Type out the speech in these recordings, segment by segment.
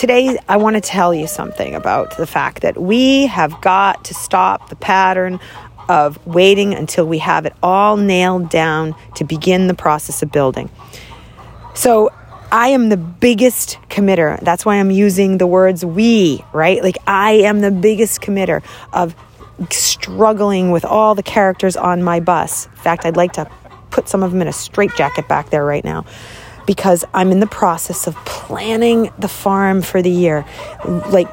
Today, I want to tell you something about the fact that we have got to stop the pattern of waiting until we have it all nailed down to begin the process of building. So, I am the biggest committer. That's why I'm using the words we, right? Like, I am the biggest committer of struggling with all the characters on my bus. In fact, I'd like to put some of them in a straitjacket back there right now because I'm in the process of planning the farm for the year. Like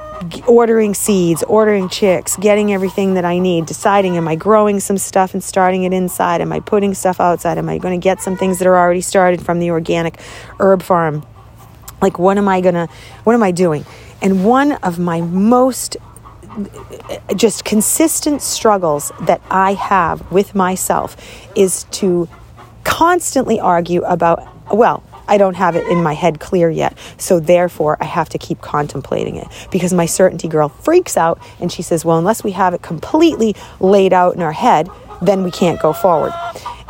ordering seeds, ordering chicks, getting everything that I need, deciding am I growing some stuff and starting it inside? Am I putting stuff outside? Am I going to get some things that are already started from the organic herb farm? Like what am I going to what am I doing? And one of my most eh, just consistent struggles that I have with myself is to constantly argue about well, I don't have it in my head clear yet. So therefore, I have to keep contemplating it because my certainty girl freaks out and she says, Well, unless we have it completely laid out in our head, then we can't go forward.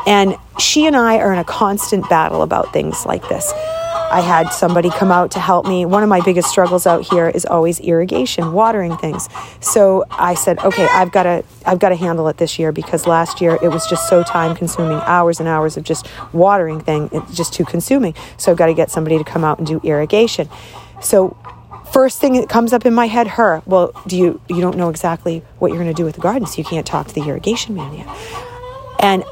And she and I are in a constant battle about things like this. I had somebody come out to help me. One of my biggest struggles out here is always irrigation, watering things. So I said, okay, I've got to I've got to handle it this year because last year it was just so time consuming, hours and hours of just watering thing, it's just too consuming. So I've got to get somebody to come out and do irrigation. So first thing that comes up in my head, her, well, do you you don't know exactly what you're going to do with the garden, so you can't talk to the irrigation man yet. And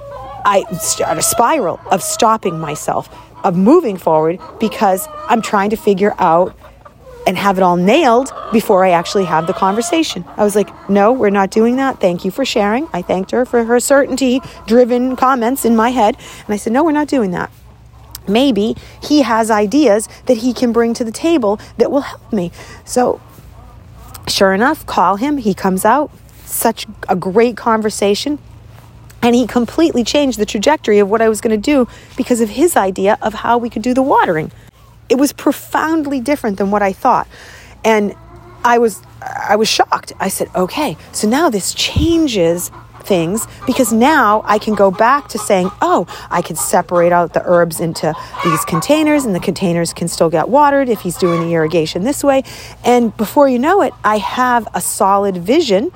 I start a spiral of stopping myself of moving forward because I'm trying to figure out and have it all nailed before I actually have the conversation. I was like, no, we're not doing that. Thank you for sharing. I thanked her for her certainty driven comments in my head. And I said, no, we're not doing that. Maybe he has ideas that he can bring to the table that will help me. So, sure enough, call him. He comes out. Such a great conversation. And he completely changed the trajectory of what I was going to do because of his idea of how we could do the watering. It was profoundly different than what I thought. And I was I was shocked. I said, "Okay, so now this changes things because now I can go back to saying, oh, I can separate out the herbs into these containers and the containers can still get watered if he's doing the irrigation this way. And before you know it, I have a solid vision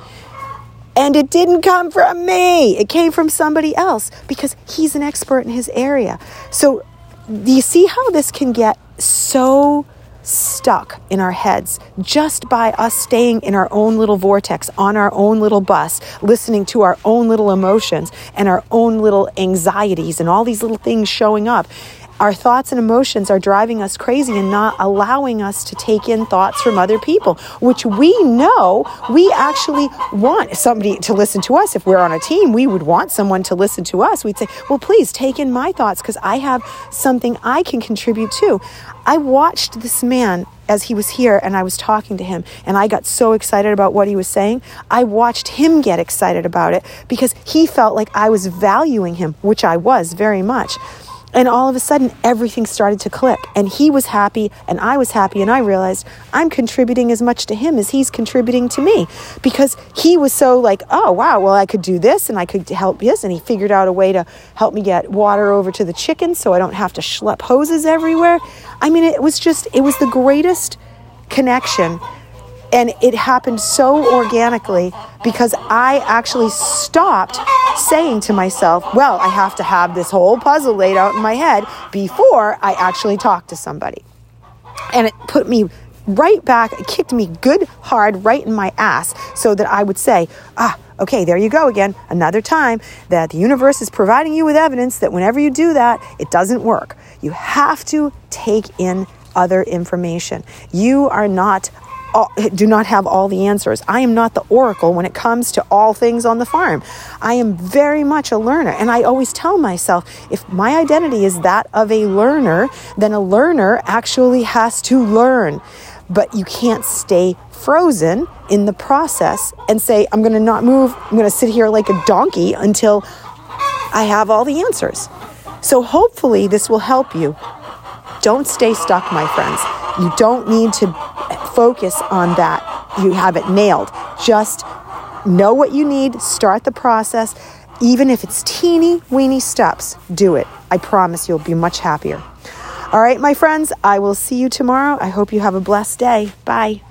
and it didn't come from me, it came from somebody else because he's an expert in his area. So, do you see how this can get so stuck in our heads just by us staying in our own little vortex, on our own little bus, listening to our own little emotions and our own little anxieties and all these little things showing up? Our thoughts and emotions are driving us crazy and not allowing us to take in thoughts from other people, which we know we actually want somebody to listen to us. If we're on a team, we would want someone to listen to us. We'd say, well, please take in my thoughts because I have something I can contribute to. I watched this man as he was here and I was talking to him and I got so excited about what he was saying. I watched him get excited about it because he felt like I was valuing him, which I was very much. And all of a sudden, everything started to click. And he was happy, and I was happy. And I realized I'm contributing as much to him as he's contributing to me because he was so like, oh, wow, well, I could do this and I could help this. And he figured out a way to help me get water over to the chickens so I don't have to schlep hoses everywhere. I mean, it was just, it was the greatest connection and it happened so organically because I actually stopped saying to myself, well, I have to have this whole puzzle laid out in my head before I actually talk to somebody. And it put me right back, it kicked me good hard right in my ass so that I would say, ah, okay, there you go again. Another time that the universe is providing you with evidence that whenever you do that, it doesn't work. You have to take in other information. You are not all, do not have all the answers. I am not the oracle when it comes to all things on the farm. I am very much a learner. And I always tell myself if my identity is that of a learner, then a learner actually has to learn. but you can't stay frozen in the process and say, I'm going to not move. I'm going to sit here like a donkey until I have all the answers. So hopefully, this will help you. Don't stay stuck, my friends. You don't need to focus on that. You have it nailed. Just know what you need, start the process. Even if it's teeny weeny steps, do it. I promise you'll be much happier. All right, my friends, I will see you tomorrow. I hope you have a blessed day. Bye.